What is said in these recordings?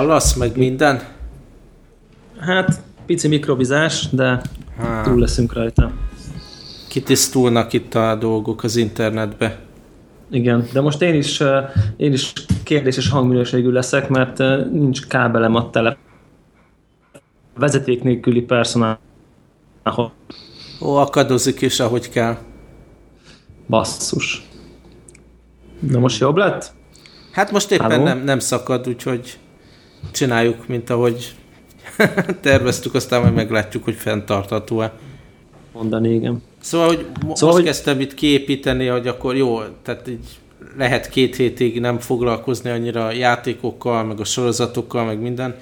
Hallasz meg minden? Hát, pici mikrobizás, de Há. túl leszünk rajta. Kitisztulnak itt a dolgok az internetbe. Igen, de most én is, én is kérdéses hangminőségű leszek, mert nincs kábelem a tele vezeték nélküli personál. Ó, akadozik is, ahogy kell. Basszus. Na most jobb lett? Hát most éppen nem, nem szakad, úgyhogy csináljuk, mint ahogy terveztük, aztán majd meglátjuk, hogy fenntartható-e. Mondani, igen. Szóval, hogy mo- szóval, most hogy... kezdtem itt kiépíteni, hogy akkor jó, tehát így lehet két hétig nem foglalkozni annyira a játékokkal, meg a sorozatokkal, meg minden,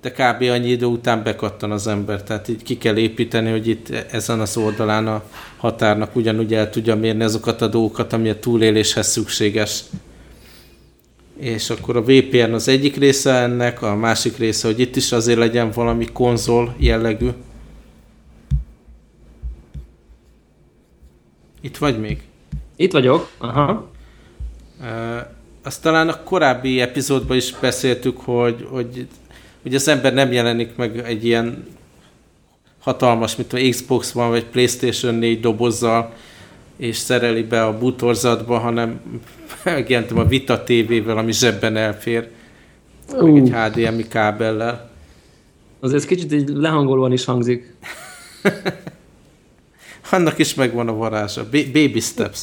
de kb. annyi idő után bekattan az ember, tehát így ki kell építeni, hogy itt ezen az oldalán a határnak ugyanúgy el tudja mérni azokat a dolgokat, ami a túléléshez szükséges. És akkor a VPN az egyik része ennek, a másik része, hogy itt is azért legyen valami konzol jellegű. Itt vagy még? Itt vagyok, aha. Uh, azt talán a korábbi epizódban is beszéltük, hogy, hogy, hogy az ember nem jelenik meg egy ilyen hatalmas, mint a Xbox van, vagy Playstation 4 dobozzal, és szereli be a bútorzatba, hanem megjelentem a Vita TV-vel, ami zsebben elfér, uh. egy HDMI kábellel. Azért ez kicsit így lehangolóan is hangzik. Annak is megvan a varázsa. B- baby steps.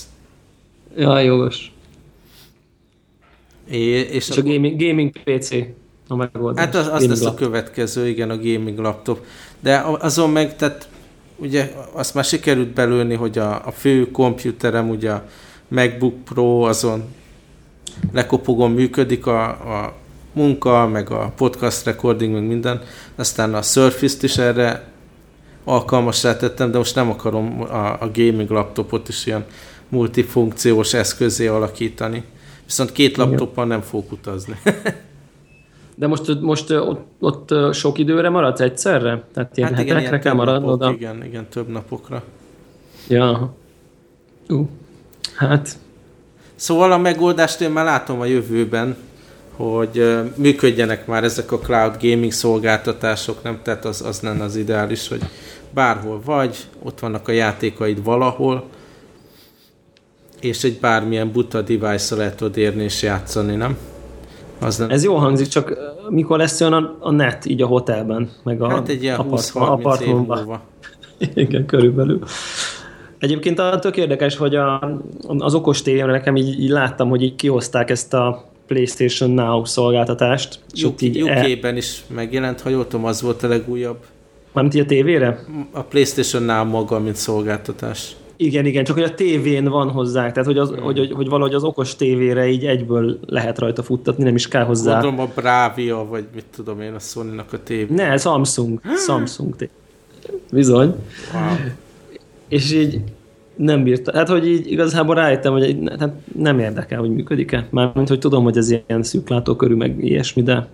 Ja, jogos. É, és, és a, gaming, gaming PC a megoldás. Hát az, az lesz a következő, igen, a gaming laptop. De azon meg, tehát ugye azt már sikerült belőni, hogy a, a fő komputerem, ugye a MacBook Pro azon lekopogom működik a, a munka, meg a podcast recording, meg minden. Aztán a Surface-t is erre alkalmasra tettem, de most nem akarom a, a gaming laptopot is ilyen multifunkciós eszközé alakítani. Viszont két laptoppal nem fogok utazni. De most, most ott, ott sok időre maradsz egyszerre? Tehát ilyen hát igen, hetekre kell maradnod? Napok, igen, igen, több napokra. Ja. Uh, hát. Szóval a megoldást én már látom a jövőben, hogy működjenek már ezek a cloud gaming szolgáltatások, nem? Tehát az, az lenne az ideális, hogy bárhol vagy, ott vannak a játékaid valahol, és egy bármilyen buta device-ra lehet tudod érni és játszani, nem? Az nem... Ez jó hangzik, csak mikor lesz olyan a, a net így a hotelben, meg a hát egy ilyen 20 év múlva. Igen, körülbelül. Egyébként a tök érdekes, hogy a, az okos tévémre nekem így, így láttam, hogy így kihozták ezt a PlayStation Now szolgáltatást. UK, így UK-ben is megjelent, ha jól tudom, az volt a legújabb. Mármint így a tévére? A PlayStation Now maga, mint szolgáltatás. Igen, igen, csak hogy a tévén van hozzá, tehát hogy, az, hmm. hogy, hogy, hogy valahogy az okos tévére így egyből lehet rajta futtatni, nem is kell hozzá. Gondolom a Bravia, vagy mit tudom én, a sony a tévé. Ne, Samsung. Samsung tévé. Bizony. Wow. És így nem bírta. Hát, hogy így igazából rájöttem, hogy hát nem érdekel, hogy működik-e. Mármint, hogy tudom, hogy ez ilyen szűklátókörű, meg ilyesmi, de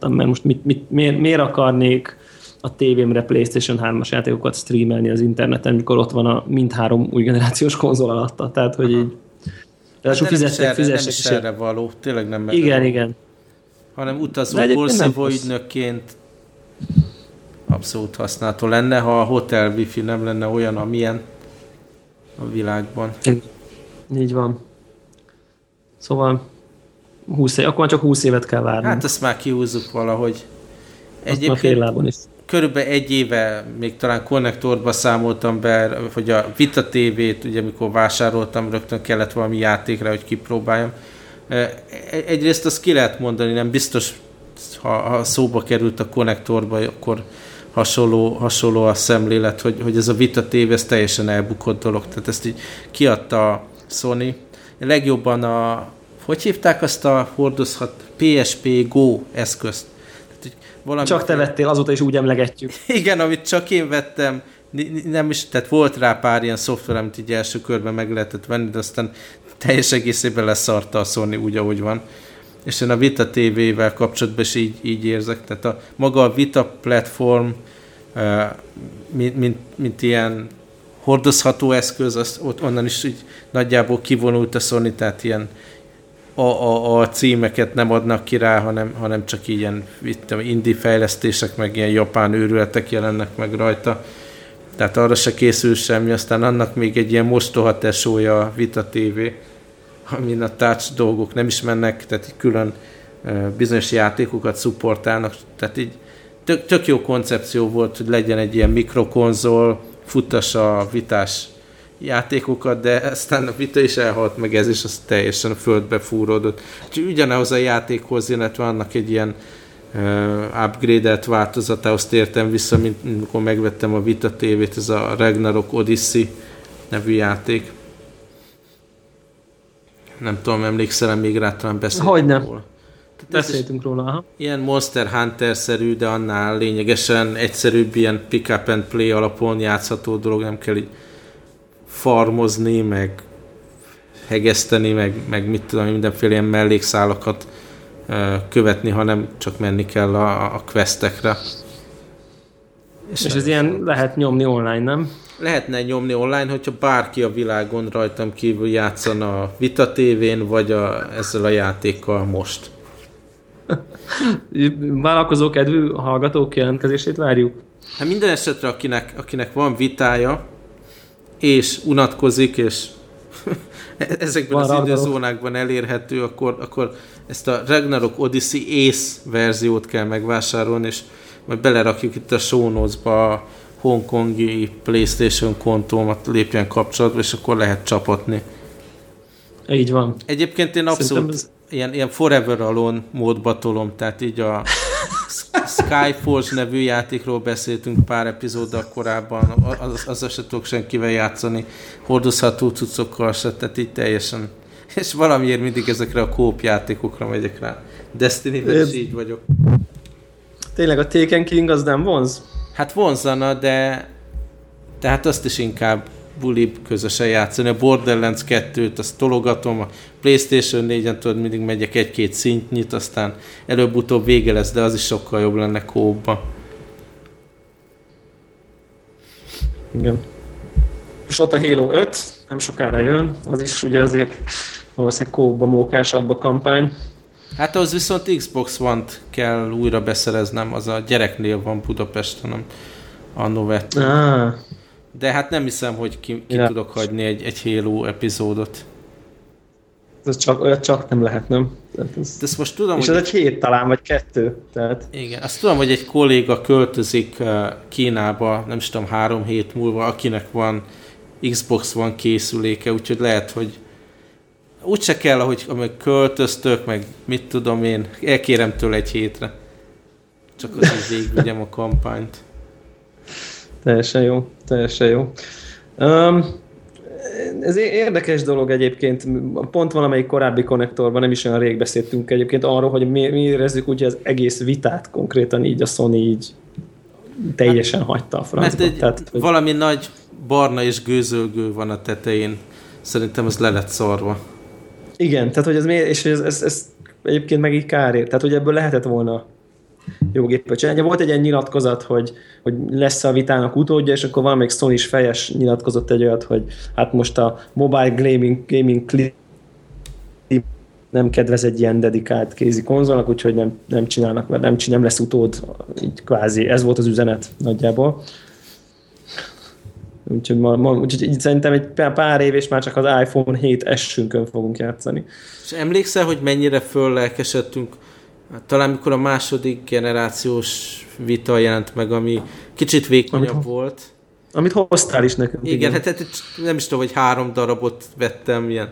mert most mit, mit, miért, miért akarnék a tévémre PlayStation 3-as játékokat streamelni az interneten, mikor ott van a mindhárom új generációs konzol alatta. Tehát, hogy így Hát nem, fizessek, is erre, nem is erre való, tényleg nem Igen, való. igen. Hanem utazó porszívó ügynökként abszolút használható lenne, ha a hotel wifi nem lenne olyan, amilyen a világban. Így van. Szóval 20 év, akkor már csak 20 évet kell várni. Hát ezt már kihúzzuk valahogy. Egyébként fél lábon is. Körülbelül egy éve még talán konnektorba számoltam be, hogy a Vita TV-t, ugye amikor vásároltam, rögtön kellett valami játékra, hogy kipróbáljam. Egyrészt azt ki lehet mondani, nem biztos, ha, ha szóba került a konnektorba, akkor hasonló, hasonló a szemlélet, hogy, hogy ez a Vita TV, ez teljesen elbukott dolog. Tehát ezt így kiadta a Sony. Legjobban a, hogy hívták azt a hordozhat PSP Go eszközt? Valami csak te vettél, azóta is úgy emlegetjük. Igen, amit csak én vettem, nem is, tehát volt rá pár ilyen szoftver, amit így első körben meg lehetett venni, de aztán teljes egészében leszarta a Sony úgy, ahogy van. És én a Vita TV-vel kapcsolatban is így, így érzek, tehát a maga a Vita platform, mint, mint, mint ilyen hordozható eszköz, az ott onnan is így nagyjából kivonult a Sony, tehát ilyen a, a, a címeket nem adnak ki rá, hanem, hanem csak ilyen vittem, indie fejlesztések, meg ilyen japán őrületek jelennek meg rajta. Tehát arra se készül semmi, aztán annak még egy ilyen mostoha tesója a Vita TV, amin a touch dolgok nem is mennek, tehát külön bizonyos játékokat szupportálnak, tehát így tök, tök jó koncepció volt, hogy legyen egy ilyen mikrokonzol, futtassa a vitás játékokat, de aztán a vita is elhalt meg ez, és az teljesen a földbe fúródott. Úgyhogy ugyanahoz a játékhoz, illetve annak egy ilyen uh, upgrade-et változatához tértem vissza, mint amikor megvettem a Vita TV-t, ez a Ragnarok Odyssey nevű játék. Nem tudom, emlékszel még rá, talán beszéltünk Hogyne. róla. Beszéltünk róla, aha. Ilyen Monster Hunter-szerű, de annál lényegesen egyszerűbb, ilyen pick-up and play alapon játszható dolog, nem kell így farmozni, meg hegeszteni, meg, meg mit tudom, mindenféle ilyen mellékszálakat követni, hanem csak menni kell a, a questekre. És, és ez ilyen lehet nyomni online, nem? Lehetne nyomni online, hogyha bárki a világon rajtam kívül játszana a Vita TV-n, vagy a, ezzel a játékkal most. Vállalkozó kedvű hallgatók jelentkezését várjuk. Hát minden esetre, akinek, akinek van vitája, és unatkozik, és ezekben van az időzónákban elérhető, akkor, akkor ezt a Ragnarok Odyssey Ace verziót kell megvásárolni, és majd belerakjuk itt a show notes-ba a hongkongi Playstation kontómat lépjen kapcsolatba, és akkor lehet csapatni. Így van. Egyébként én abszolút ez... ilyen, ilyen Forever Alone módba tolom, tehát így a Skyforge nevű játékról beszéltünk pár epizóddal korábban, az, az se tudok senkivel játszani, hordozható cuccokkal se, tehát így teljesen. És valamiért mindig ezekre a kóp játékokra megyek rá. destiny is így vagyok. Tényleg a Taken King az nem vonz? Hát vonzana, de tehát azt is inkább bulibb közösen játszani. A Borderlands 2-t azt tologatom, a Playstation 4-en tudod, mindig megyek egy-két szintnyit, aztán előbb-utóbb vége lesz, de az is sokkal jobb lenne kóba. Igen. És ott a Halo 5, nem sokára jön, az is ugye azért valószínűleg kóba mókásabb a kampány. Hát az viszont Xbox One-t kell újra beszereznem, az a gyereknél van Budapesten, annó vettem. Ah. De hát nem hiszem, hogy ki, ki ja. tudok hagyni egy, egy Halo epizódot. Ez csak, olyat csak nem lehet, nem? Tehát ez, De ezt most tudom, és hogy... ez egy hét talán, vagy kettő. Tehát... Igen, azt tudom, hogy egy kolléga költözik uh, Kínába, nem is tudom, három hét múlva, akinek van Xbox van készüléke, úgyhogy lehet, hogy úgy se kell, ahogy amíg költöztök, meg mit tudom én, elkérem tőle egy hétre. Csak az, hogy végigvigyem a kampányt. Teljesen jó, teljesen jó. Um, ez érdekes dolog egyébként, pont valamelyik korábbi konnektorban, nem is olyan rég beszéltünk egyébként arról, hogy mi, mi érezzük úgy, az egész vitát konkrétan így a Sony így teljesen hát, hagyta a francba. Mert egy, Tehát, hogy... valami nagy barna és gőzölgő van a tetején. Szerintem ez le lett szarva. Igen, tehát hogy ez, és ez, ez, ez egyébként meg így kárért. Tehát, hogy ebből lehetett volna jó gépet csinálni. Volt egy ilyen nyilatkozat, hogy, hogy lesz a vitának utódja, és akkor valamelyik Sony is fejes nyilatkozott egy olyat, hogy hát most a mobile gaming, gaming clip nem kedvez egy ilyen dedikált kézi konzolnak, úgyhogy nem, nem csinálnak, mert nem, nem lesz utód, így kvázi. Ez volt az üzenet nagyjából. Úgyhogy, ma, ma, úgyhogy így szerintem egy pár év, és már csak az iPhone 7 S-ünkön fogunk játszani. És emlékszel, hogy mennyire föllelkesedtünk talán mikor a második generációs vita jelent meg, ami kicsit vékonyabb amit, volt. Amit hoztál is nekünk. Igen, igen. Hát, hát nem is tudom, hogy három darabot vettem ilyen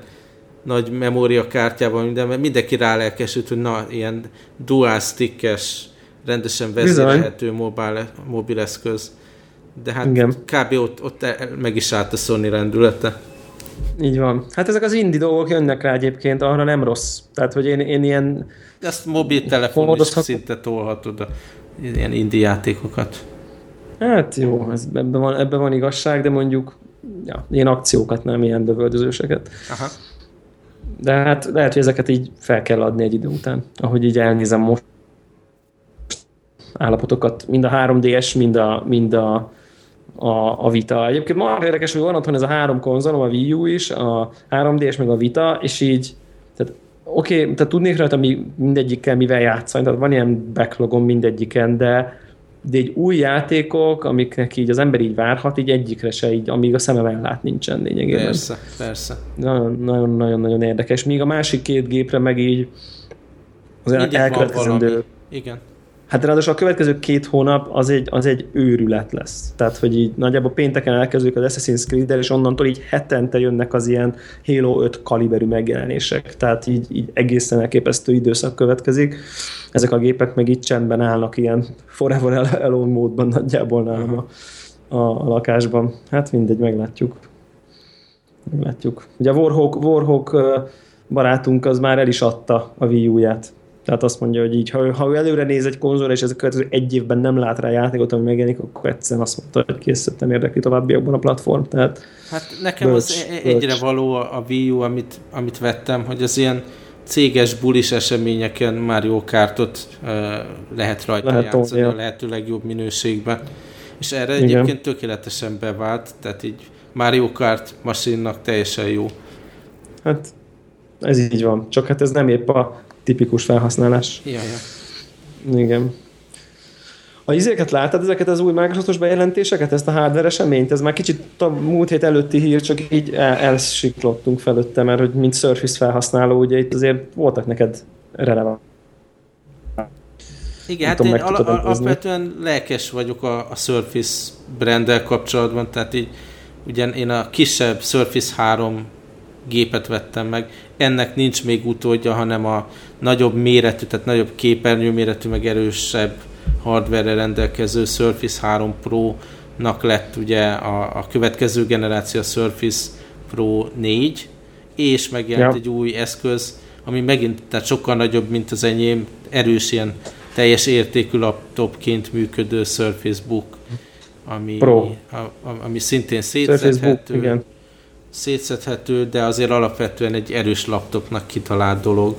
nagy memóriakártyában, minden, mert mindenki rálelkesült, hogy na, ilyen dual stickes, rendesen vezérelhető mobil, mobileszköz. De hát Igen. kb. ott, ott meg is állt a Sony rendülete. Így van. Hát ezek az indi dolgok jönnek rá egyébként, arra nem rossz. Tehát, hogy én, én ilyen... Ezt mobiltelefon is szinte tolhatod a ilyen indi játékokat. Hát jó, ez, ebben, van, ebben van igazság, de mondjuk ja, ilyen akciókat, nem ilyen bövöldözőseket. Aha. De hát lehet, hogy ezeket így fel kell adni egy idő után, ahogy így elnézem most állapotokat, mind a 3DS, mind a, mind a a, a Vita. Egyébként ma érdekes, hogy van otthon ez a három konzolom, a Wii U is, a 3DS meg a Vita, és így tehát oké, okay, tehát tudnék rajta mi, mindegyikkel mivel játszani, tehát van ilyen backlogom mindegyiken, de, de egy új játékok, amiknek így az ember így várhat, így egyikre se, így, amíg a szemem ellát nincsen lényegében. Persze, persze. Nagyon-nagyon érdekes. Míg a másik két gépre meg így az elkövetkezendő... Igen. Hát ráadásul a következő két hónap az egy, az egy őrület lesz. Tehát, hogy így nagyjából pénteken elkezdődik az Assassin's creed és onnantól így hetente jönnek az ilyen Halo 5 kaliberű megjelenések. Tehát így, így egészen elképesztő időszak következik. Ezek a gépek meg itt csendben állnak ilyen forever alone módban nagyjából nálam a, a, a lakásban. Hát mindegy, meglátjuk. Meglátjuk. Ugye a Warhawk, Warhawk barátunk az már el is adta a Wii U-ját tehát azt mondja, hogy így, ha, ha ő előre néz egy konzol, és ez a következő egy évben nem lát rá játékot, ami megjelenik, akkor egyszerűen azt mondta, hogy kész, nem érdekli továbbiakban a platform. Tehát hát nekem bölcs, az bölcs. egyre való a Wii U, amit, amit vettem, hogy az ilyen céges bulis eseményeken Mario Kartot uh, lehet rajta lehet játszani a lehető legjobb minőségben. És erre Igen. egyébként tökéletesen bevált, tehát így Mario Kart masinnak teljesen jó. Hát ez így van, csak hát ez nem épp a tipikus felhasználás. Ja, ja. Igen. A izéket láttad, ezeket az új Microsoftos bejelentéseket, ezt a hardware eseményt? Ez már kicsit a múlt hét előtti hír, csak így el, elsiklottunk felőtte, mert hogy mint Surface felhasználó, ugye itt azért voltak neked releváns. Igen, hát tudom, én al- al- alapvetően lelkes vagyok a, a Surface branddel kapcsolatban, tehát így ugyan én a kisebb Surface 3 gépet vettem meg, ennek nincs még utódja, hanem a nagyobb méretű, tehát nagyobb képernyő méretű, meg erősebb hardware rendelkező Surface 3 Pro-nak lett ugye a, a következő generáció a Surface Pro 4, és megjelent ja. egy új eszköz, ami megint tehát sokkal nagyobb, mint az enyém, erős ilyen teljes értékű laptopként működő Surface Book, ami, Pro. A, a, ami szintén szétszedhető, szétszedhető, de azért alapvetően egy erős laptopnak kitalált dolog.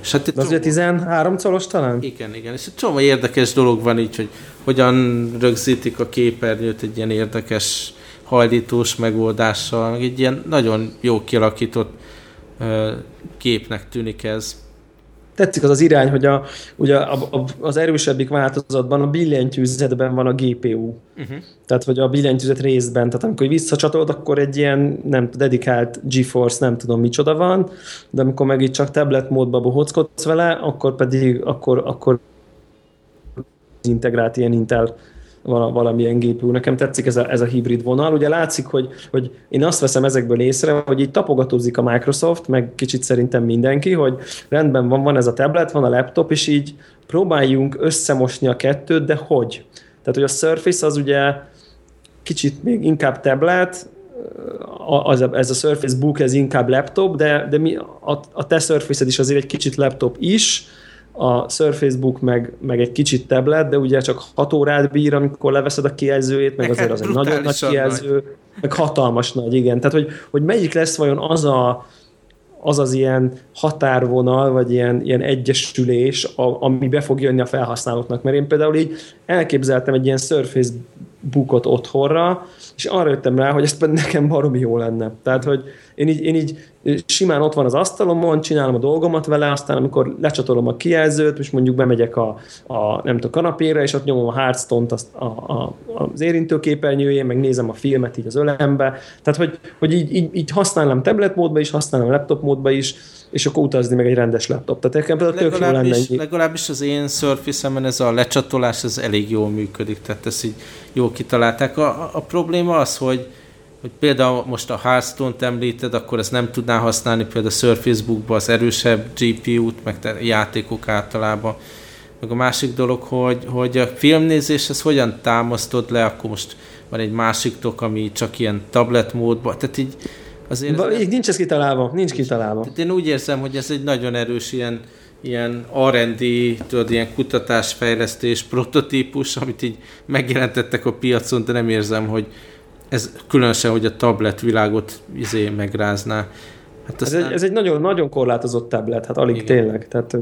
És hát itt az ugye 13 colos talán? Igen, igen. És egy csomó érdekes dolog van így, hogy hogyan rögzítik a képernyőt egy ilyen érdekes hajlítós megoldással, meg egy ilyen nagyon jó kialakított képnek tűnik ez tetszik az az irány, hogy a, ugye a, a, az erősebbik változatban a billentyűzetben van a GPU. Uh-huh. Mhm. Tehát, hogy a billentyűzet részben, tehát amikor visszacsatolod, akkor egy ilyen nem dedikált GeForce, nem tudom micsoda van, de amikor meg itt csak tablet módba bohockodsz vele, akkor pedig akkor, akkor integrált ilyen Intel valamilyen GPU. Nekem tetszik ez a, ez a hibrid vonal. Ugye látszik, hogy, hogy én azt veszem ezekből észre, hogy így tapogatózik a Microsoft, meg kicsit szerintem mindenki, hogy rendben van, van ez a tablet, van a laptop, és így próbáljunk összemosni a kettőt, de hogy? Tehát, hogy a Surface az ugye kicsit még inkább tablet, az a, ez a Surface Book, ez inkább laptop, de, de mi, a, a te surface is azért egy kicsit laptop is, a Surface Book meg, meg egy kicsit tablet, de ugye csak 6 órát bír, amikor leveszed a kijelzőjét, meg azért az egy nagyon nagy kijelző, nagy. meg hatalmas nagy, igen. Tehát, hogy, hogy melyik lesz vajon az a, az az ilyen határvonal, vagy ilyen, ilyen egyesülés, a, ami be fog jönni a felhasználóknak. Mert én például így elképzeltem egy ilyen Surface Bookot otthonra, és arra jöttem rá, hogy ez nekem baromi jó lenne. Tehát, hogy én így, én így simán ott van az asztalomon, csinálom a dolgomat vele, aztán amikor lecsatolom a kijelzőt, és mondjuk bemegyek a, a nem tudom, kanapéra, és ott nyomom a Hearthstone-t az, a, a, az érintőképernyőjén, meg nézem a filmet így az ölembe. Tehát, hogy, hogy így, így, így használom tablet módba is, használom laptop módba is, és akkor utazni meg egy rendes laptop. Tehát nekem például tök jó lenne. Legalábbis az én surface ez a lecsatolás, ez elég jól működik, tehát ezt így jól kitalálták. A, a probléma az, hogy hogy például most a Hearthstone-t említed, akkor ezt nem tudná használni például a Surface Book-ba az erősebb GPU-t, meg te játékok általában. Meg a másik dolog, hogy, hogy a filmnézéshez hogyan támasztod le, akkor most van egy másik tok, ami csak ilyen tablet módban, tehát így azért... Ba, így nincs ez kitalálva, nincs kitalálva. Tehát én úgy érzem, hogy ez egy nagyon erős ilyen, ilyen R&D, tudod, ilyen kutatásfejlesztés, prototípus, amit így megjelentettek a piacon, de nem érzem, hogy, ez különösen, hogy a tablet világot izé megrázná. Hát aztán... ez, egy, ez egy nagyon, nagyon korlátozott tablet, hát alig Igen. tényleg. Tehát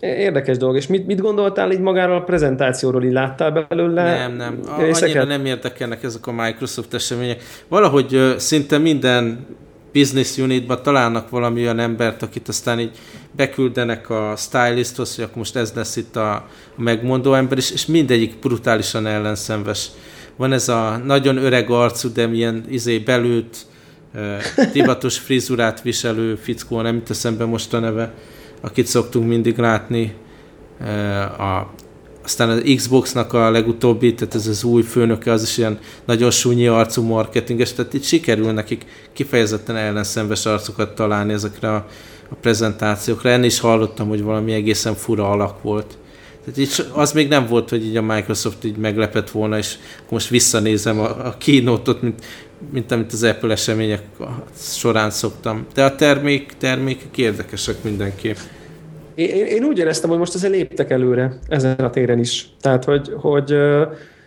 Érdekes dolog. És mit, mit gondoltál így magáról a prezentációról? Így láttál belőle Nem, nem. Részeket? Annyira nem érdekelnek ezek a Microsoft események. Valahogy szinte minden business unitba találnak valami olyan embert, akit aztán így beküldenek a stylisthoz, hogy akkor most ez lesz itt a, megmondó ember, és, és mindegyik brutálisan ellenszenves. Van ez a nagyon öreg arcú, de milyen izé belőtt, divatos frizurát viselő fickó, nem jut eszembe most a neve, akit szoktunk mindig látni. A, aztán az Xbox-nak a legutóbbi, tehát ez az új főnöke, az is ilyen nagyon súnyi arcú marketinges, tehát itt sikerül nekik kifejezetten ellenszenves arcokat találni ezekre a, a prezentációkra. Ennél is hallottam, hogy valami egészen fura alak volt. Tehát így az még nem volt, hogy így a Microsoft így meglepett volna, és most visszanézem a, a keynote mint, mint amit az Apple események során szoktam. De a termék, termékek érdekesek mindenképp. Én, én úgy éreztem, hogy most azért léptek előre ezen a téren is. Tehát, hogy, hogy,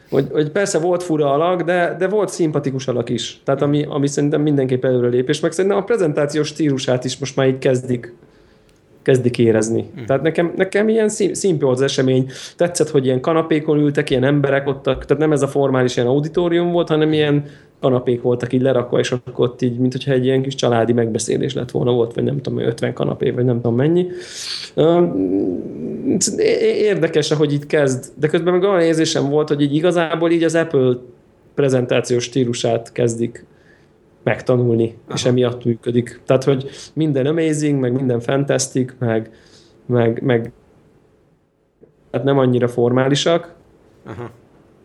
hogy, hogy persze volt fura alak, de, de volt szimpatikus alak is. Tehát ami, ami szerintem mindenképp előrelépés, meg szerintem a prezentációs stílusát is most már így kezdik kezdik érezni. Mm. Tehát nekem, nekem ilyen szimpi az esemény. Tetszett, hogy ilyen kanapékon ültek, ilyen emberek ott, tehát nem ez a formális ilyen auditorium volt, hanem ilyen kanapék voltak így lerakva, és akkor ott így, mint hogyha egy ilyen kis családi megbeszélés lett volna, volt, vagy nem tudom, 50 kanapé, vagy nem tudom mennyi. Érdekes, ahogy itt kezd, de közben meg olyan érzésem volt, hogy így igazából így az Apple prezentációs stílusát kezdik megtanulni, Aha. és emiatt működik. Tehát, hogy minden amazing, meg minden fantastic, meg, meg, meg hát nem annyira formálisak, Aha.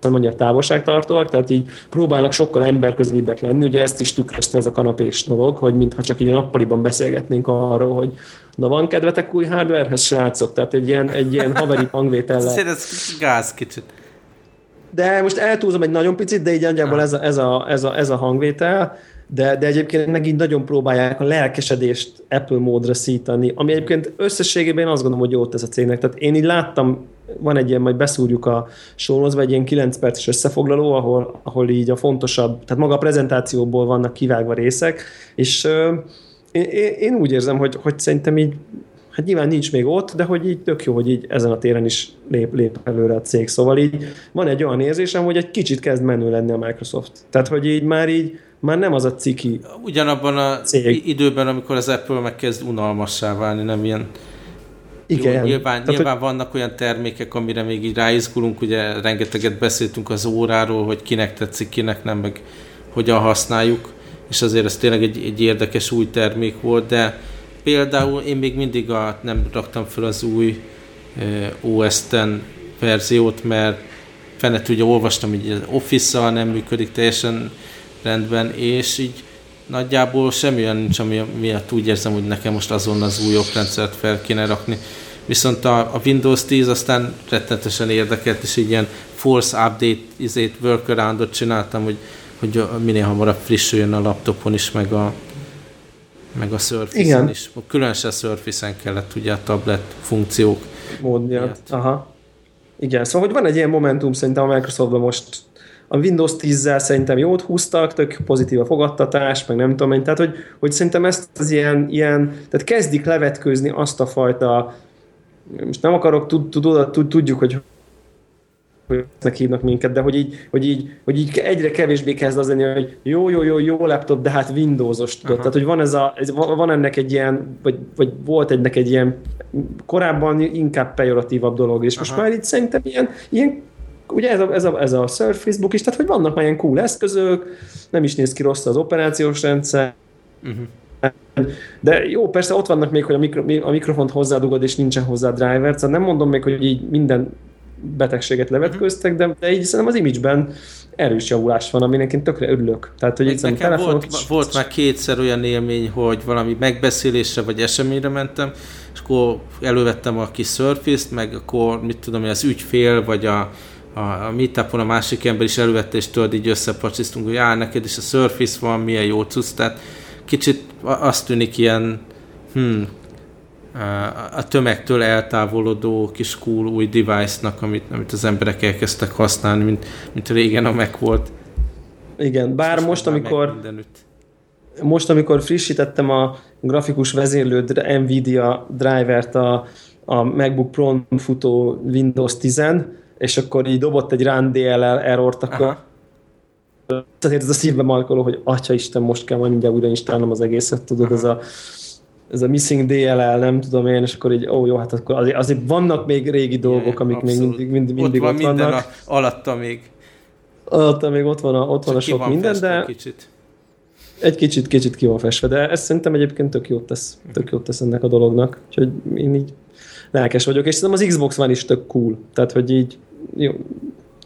Nem annyira távolságtartóak, tehát így próbálnak sokkal emberközelibbek lenni. Ugye ezt is tükrözte ez a kanapés dolog, hogy mintha csak így nappaliban beszélgetnénk arról, hogy na van kedvetek új hardwarehez, srácok? Tehát egy ilyen, egy ilyen haveri hangvétellel. ez gáz kicsit. De most eltúlzom egy nagyon picit, de így nagyjából ez a, ez, a, ez, a, ez a hangvétel de, de egyébként megint nagyon próbálják a lelkesedést Apple módra szítani, ami egyébként összességében én azt gondolom, hogy jót ez a cégnek. Tehát én így láttam, van egy ilyen, majd beszúrjuk a sónozva, egy ilyen 9 perces összefoglaló, ahol, ahol így a fontosabb, tehát maga a prezentációból vannak kivágva részek, és én, én úgy érzem, hogy, hogy szerintem így hát nyilván nincs még ott, de hogy így tök jó, hogy így ezen a téren is lép, lép előre a cég. Szóval így van egy olyan érzésem, hogy egy kicsit kezd menő lenni a Microsoft. Tehát, hogy így már így már nem az a ciki Ugyanabban a cég. időben, amikor az Apple megkezd unalmassá válni, nem ilyen igen. Jó, nyilván, Tehát, nyilván hogy... vannak olyan termékek, amire még így ráizgulunk, ugye rengeteget beszéltünk az óráról, hogy kinek tetszik, kinek nem, meg hogyan használjuk, és azért ez tényleg egy, egy érdekes új termék volt, de például én még mindig a, nem raktam fel az új eh, OS X verziót, mert fene tudja, olvastam, hogy az Office-szal nem működik teljesen rendben, és így nagyjából semmi olyan nincs, ami miatt úgy érzem, hogy nekem most azon az új oprendszert fel kéne rakni. Viszont a, a Windows 10 aztán rettenetesen érdekelt, és így ilyen force update izét, workaroundot csináltam, hogy, hogy minél hamarabb frissüljön a laptopon is, meg a, meg a Surface-en is. Különösen a Surface-en kellett ugye a tablet funkciók. Módja. Aha. Igen, szóval hogy van egy ilyen momentum szerintem a Microsoftban most a Windows 10-zel szerintem jót húztak, tök pozitív a fogadtatás, meg nem tudom én, tehát hogy, hogy szerintem ezt az ilyen, ilyen, tehát kezdik levetkőzni azt a fajta, most nem akarok, tud, tud, tudjuk, hogy hogy hívnak minket, de hogy így, hogy, így, hogy így egyre kevésbé kezd az lenni, hogy jó, jó, jó, jó laptop, de hát Windows-os tudod. Tehát, hogy van, ez a, ez, van ennek egy ilyen, vagy, vagy volt ennek egy ilyen korábban inkább pejoratívabb dolog, és Aha. most már itt szerintem ilyen, ilyen ugye ez a, ez, a, ez a Surface Book is, tehát hogy vannak már ilyen cool eszközök, nem is néz ki rossz az operációs rendszer, uh-huh. De jó, persze ott vannak még, hogy a, mikro, a mikrofont hozzádugod, és nincsen hozzá driver, szóval nem mondom még, hogy így minden betegséget levetköztek, de, de így szerintem az image-ben erős javulás van, aminek én tökre örülök. Tehát, hogy Nekem telefonok... volt, volt már kétszer olyan élmény, hogy valami megbeszélésre vagy eseményre mentem, és akkor elővettem a kis surface meg akkor mit tudom, az ügyfél, vagy a, a, a meetupon a másik ember is elővette, és tudod, így összepacsisztunk, hogy á, neked is a Surface van, milyen jó cucc, tehát kicsit azt tűnik ilyen, hmm, a tömegtől eltávolodó kis cool új device-nak, amit, amit az emberek elkezdtek használni, mint, mint régen a Mac volt. Igen, bár most, most amikor most, amikor frissítettem a grafikus vezérlő Nvidia drivert a, a MacBook Pro futó Windows 10 és akkor így dobott egy run DLL errort, akkor Aha. azért ez a szívbe markoló, hogy atya Isten, most kell majd mindjárt újra installálnom az egészet, tudod, ez a, ez a missing DLL, nem tudom én, és akkor így, ó, jó, hát akkor azért, azért vannak még régi dolgok, amik Abszolút. még mindig, mindig, mindig ott, van ott minden vannak. A, alatta még. Alatta még ott van a, ott van a sok van minden, de kicsit. egy kicsit, kicsit ki van festve, de ez szerintem egyébként tök jót tesz, tök jót tesz ennek a dolognak, úgyhogy én így lelkes vagyok, és szerintem az Xbox van is tök cool, tehát hogy így jó,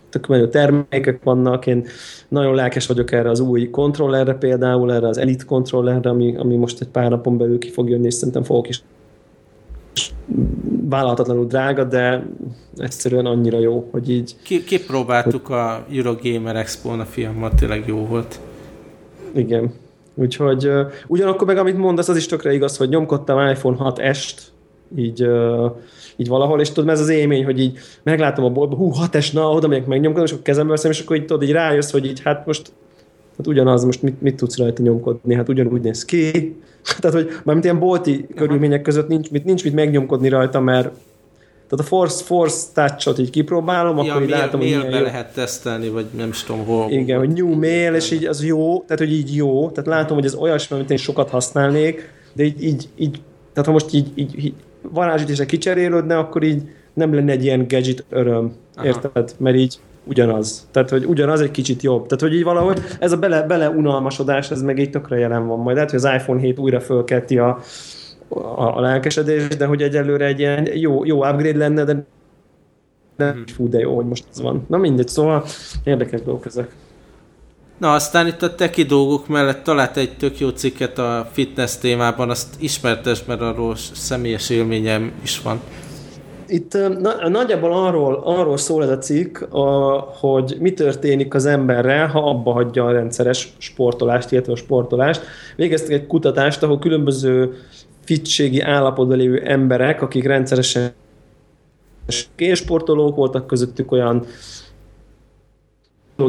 tök menő termékek vannak, én nagyon lelkes vagyok erre az új kontrollerre például, erre az Elite kontrollerre, ami, ami most egy pár napon belül ki fog jönni, és szerintem fogok is vállalhatatlanul drága, de egyszerűen annyira jó, hogy így... Ki, kipróbáltuk hogy... a Eurogamer Expo-n a fiammal, tényleg jó volt. Igen. Úgyhogy uh, ugyanakkor meg amit mondasz, az is tökre igaz, hogy nyomkodtam iPhone 6S-t, így uh, így valahol, és tudod, ez az élmény, hogy így meglátom a boltba, hú, hat esna, oda megyek megnyomkodom, és akkor kezembe veszem, és akkor így tudod, így rájössz, hogy így hát most hát ugyanaz, most mit, mit tudsz rajta nyomkodni, hát ugyanúgy néz ki. Tehát, hogy mármint ilyen bolti Aha. körülmények között nincs mit, nincs mit megnyomkodni rajta, mert tehát a Force, Force Touch-ot így kipróbálom, ja, akkor így mail, látom, hogy mailbe jó. lehet tesztelni, vagy nem is tudom hol. Igen, hogy new mail, és így az jó, tehát hogy így jó, tehát látom, hogy ez olyasmi, amit én sokat használnék, de így, így, így tehát ha most így, így, így varázsütésre kicserélődne, akkor így nem lenne egy ilyen gadget öröm, Aha. érted? Mert így ugyanaz. Tehát, hogy ugyanaz egy kicsit jobb. Tehát, hogy így valahogy ez a bele, bele unalmasodás, ez meg így tökre jelen van majd. Lehet, hogy az iPhone 7 újra fölkelti a, a, a lelkesedést, de hogy egyelőre egy ilyen jó, jó upgrade lenne, de de hmm. fú, de jó, hogy most ez van. Na mindegy, szóval érdekes dolgok ezek. Na, aztán itt a teki dolgok mellett talált egy tök jó cikket a fitness témában, azt ismertes, mert arról személyes élményem is van. Itt na, nagyjából arról, arról szól ez a cikk, a, hogy mi történik az emberrel, ha abba hagyja a rendszeres sportolást, illetve a sportolást. Végeztek egy kutatást, ahol különböző fitségi állapotban lévő emberek, akik rendszeresen sportolók voltak közöttük olyan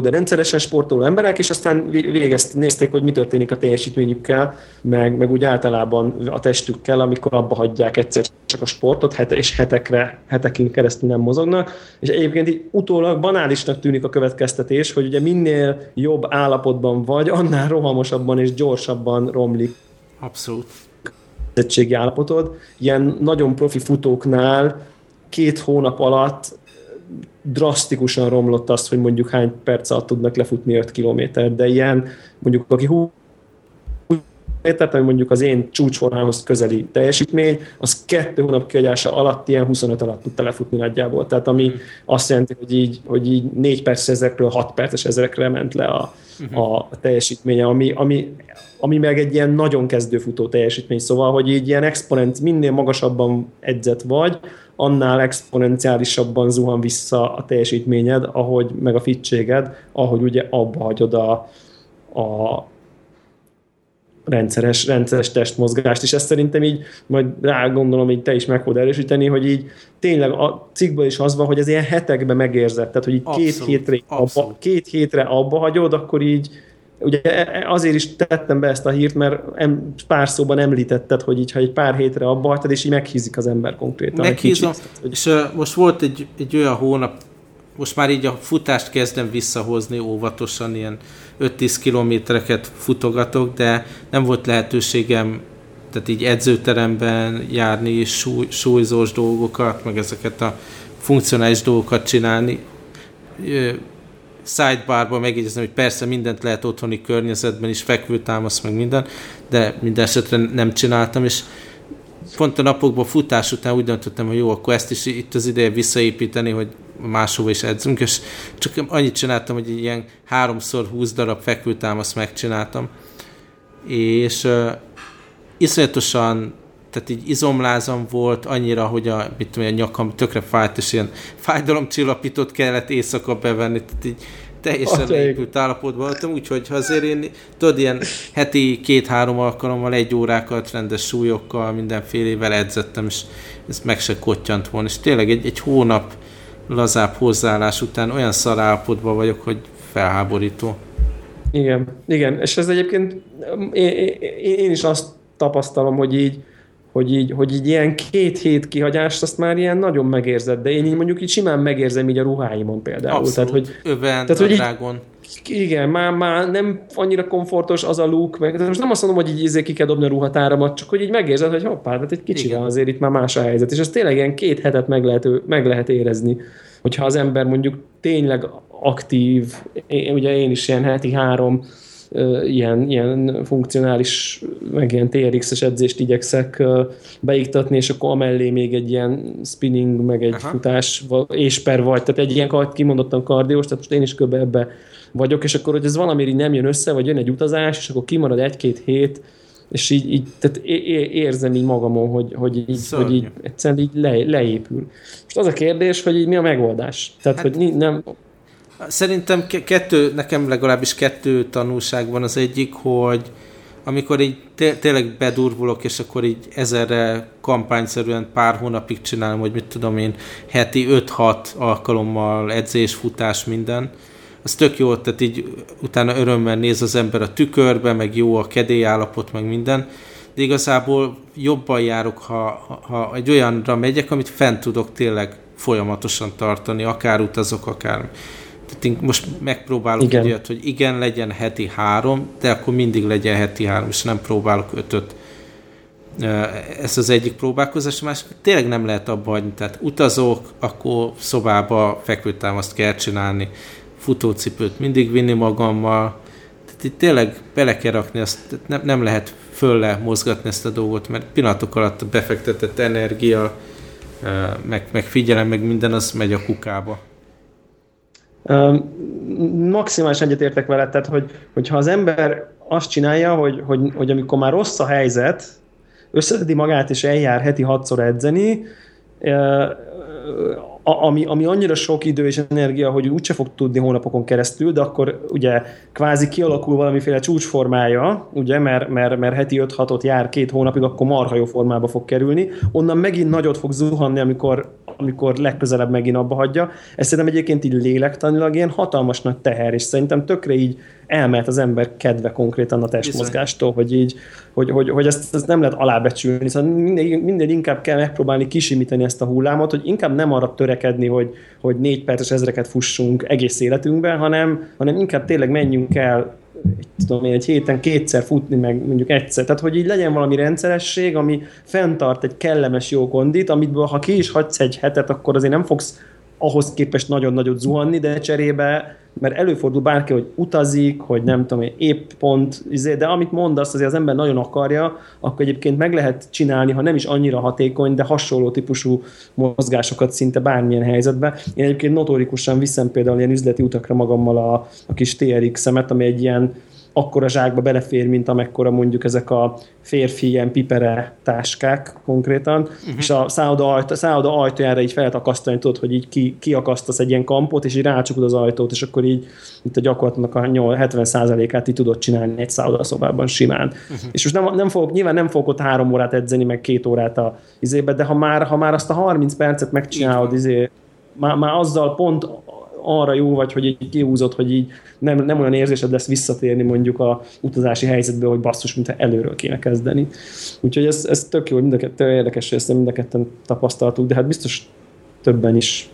de rendszeresen sportoló emberek, és aztán végezt, nézték, hogy mi történik a teljesítményükkel, meg, meg úgy általában a testükkel, amikor abba hagyják egyszer csak a sportot, hete, és hetekre, hetekin keresztül nem mozognak. És egyébként így utólag banálisnak tűnik a következtetés, hogy ugye minél jobb állapotban vagy, annál rohamosabban és gyorsabban romlik. Abszolút. Állapotod. Ilyen nagyon profi futóknál két hónap alatt drasztikusan romlott az, hogy mondjuk hány perc alatt tudnak lefutni 5 kilométert, de ilyen mondjuk aki 20 métert, ami mondjuk az én csúcsformához közeli teljesítmény, az kettő hónap kiadása alatt ilyen 25 alatt tudta lefutni nagyjából. Tehát ami mm. azt jelenti, hogy így, hogy így 4 perc ezekről 6 perces ezekre ment le a, mm-hmm. a teljesítménye, ami, ami, ami meg egy ilyen nagyon kezdőfutó teljesítmény. Szóval, hogy így ilyen exponent, minél magasabban edzett vagy, annál exponenciálisabban zuhan vissza a teljesítményed, ahogy, meg a fittséged, ahogy ugye abba hagyod a, a rendszeres, rendszeres testmozgást, és ezt szerintem így, majd rá gondolom, hogy te is meg fogod erősíteni, hogy így tényleg a cikkből is az van, hogy ez ilyen hetekben megérzett, tehát hogy így abszolút, két, hétre abba, két hétre abba hagyod, akkor így Ugye e, e, azért is tettem be ezt a hírt, mert pár szóban említetted, hogy így, ha egy pár hétre abba hagytad, és így meghízik az ember konkrétan. Meghízom, hogy... és uh, most volt egy, egy olyan hónap, most már így a futást kezdem visszahozni óvatosan, ilyen 5-10 kilométereket futogatok, de nem volt lehetőségem tehát így edzőteremben járni, súly, súlyzós dolgokat, meg ezeket a funkcionális dolgokat csinálni sidebarban megjegyezem, hogy persze mindent lehet otthoni környezetben is, fekvőtámasz meg minden, de minden esetre nem csináltam, és pont a napokban futás után úgy döntöttem, hogy jó, akkor ezt is itt az ideje visszaépíteni, hogy máshova is edzünk, és csak annyit csináltam, hogy ilyen háromszor húsz darab fekvőtámaszt megcsináltam, és uh, iszonyatosan tehát így izomlázam volt annyira, hogy a, mit tudom, a nyakam tökre fájt, és ilyen fájdalomcsillapítót kellett éjszaka bevenni, tehát így teljesen leépült állapotban voltam, úgyhogy ha azért én, tudod, ilyen heti két-három alkalommal egy órákat rendes súlyokkal, mindenfélével edzettem, és ez meg se kottyant volna, és tényleg egy, egy hónap lazább hozzáállás után olyan szarállapotban vagyok, hogy felháborító. Igen, igen, és ez egyébként én, én, én is azt tapasztalom, hogy így hogy így, hogy így ilyen két hét kihagyást azt már ilyen nagyon megérzed, de én így mondjuk így simán megérzem így a ruháimon például. Abszolút. Tehát, hogy, Öven, tehát, hogy így, igen, már, már nem annyira komfortos az a look, meg most nem azt mondom, hogy így izé ki kell dobni a ruhatáramat, csak hogy így megérzed, hogy hoppá, hát egy kicsivel Igen. azért itt már más a helyzet, és ez tényleg ilyen két hetet meg lehet, meg lehet érezni, hogyha az ember mondjuk tényleg aktív, én, ugye én is ilyen heti három ilyen, ilyen funkcionális, meg ilyen TRX-es edzést igyekszek beiktatni, és akkor amellé még egy ilyen spinning, meg egy Aha. futás, és per vagy, tehát egy ilyen kimondottan kardiós, tehát most én is kb. ebbe vagyok, és akkor, hogy ez valami így nem jön össze, vagy jön egy utazás, és akkor kimarad egy-két hét, és így, így tehát érzem így magamon, hogy, hogy így, hogy így egyszerűen így le, leépül. Most az a kérdés, hogy így mi a megoldás? Tehát, hát, hogy nem... Szerintem kettő, nekem legalábbis kettő tanulság van. Az egyik, hogy amikor így té- tényleg bedurvulok, és akkor így ezerre kampányszerűen pár hónapig csinálom, hogy mit tudom én, heti 5-6 alkalommal edzés, futás, minden, az tök jó, tehát így utána örömmel néz az ember a tükörbe, meg jó a kedélyállapot, meg minden, de igazából jobban járok, ha, ha egy olyanra megyek, amit fent tudok tényleg folyamatosan tartani, akár utazok, akár... Most megpróbálok igen. olyat, hogy igen, legyen heti három, de akkor mindig legyen heti három, és nem próbálok ötöt. Ez az egyik próbálkozás, más tényleg nem lehet abba hagyni, tehát utazok, akkor szobába fekvőtámaszt kell csinálni, futócipőt mindig vinni magammal, tehát itt tényleg bele kell rakni, azt nem, nem lehet fölle mozgatni ezt a dolgot, mert pillanatok alatt a befektetett energia, meg, meg figyelem, meg minden, az megy a kukába. Maximálisan egyetértek veled, tehát hogy, hogyha az ember azt csinálja, hogy, hogy, hogy amikor már rossz a helyzet, összetedi magát és eljár heti hatszor edzeni, ami, ami annyira sok idő és energia, hogy úgyse fog tudni hónapokon keresztül, de akkor ugye kvázi kialakul valamiféle csúcsformája, ugye, mert, mert, mert heti 5-6-ot jár két hónapig, akkor marha jó formába fog kerülni. Onnan megint nagyot fog zuhanni, amikor, amikor legközelebb megint abba hagyja. Ez szerintem egyébként így lélektanilag ilyen hatalmas nagy teher, és szerintem tökre így elmehet az ember kedve konkrétan a testmozgástól, hogy így, hogy, hogy, hogy ezt, ezt nem lehet alábecsülni, szóval minden, minden inkább kell megpróbálni kisimítani ezt a hullámot, hogy inkább nem arra törekedni, hogy, hogy négy perces ezreket fussunk egész életünkben, hanem, hanem inkább tényleg menjünk el tudom én, egy héten kétszer futni, meg mondjuk egyszer. Tehát, hogy így legyen valami rendszeresség, ami fenntart egy kellemes jó kondit, amit ha ki is hagysz egy hetet, akkor azért nem fogsz ahhoz képest nagyon nagyot zuhanni, de cserébe, mert előfordul bárki, hogy utazik, hogy nem tudom, épp pont, izé, de amit mondasz, azért az ember nagyon akarja, akkor egyébként meg lehet csinálni, ha nem is annyira hatékony, de hasonló típusú mozgásokat szinte bármilyen helyzetben. Én egyébként notorikusan viszem például ilyen üzleti utakra magammal a, a kis TRX-emet, ami egy ilyen akkora zsákba belefér, mint amekkora mondjuk ezek a férfi ilyen pipere táskák konkrétan, uh-huh. és a szálloda, ajta, szálloda ajtajára így feltakasztani tudod, hogy így ki, kiakasztasz egy ilyen kampot, és így rácsukod az ajtót, és akkor így itt a gyakorlatnak a 70%-át így tudod csinálni egy szobában simán. Uh-huh. És most nem, nem fogok, nyilván nem fogok ott három órát edzeni, meg két órát a izébe, de ha már, ha már azt a 30 percet megcsinálod, izé, már, már azzal pont arra jó vagy, hogy így kihúzott, hogy így nem, nem olyan érzésed lesz visszatérni mondjuk a utazási helyzetbe, hogy basszus, mintha előről kéne kezdeni. Úgyhogy ez, ez tök jó, hogy mind a kettő érdekes, hogy ezt mind a ketten tapasztaltuk, de hát biztos többen is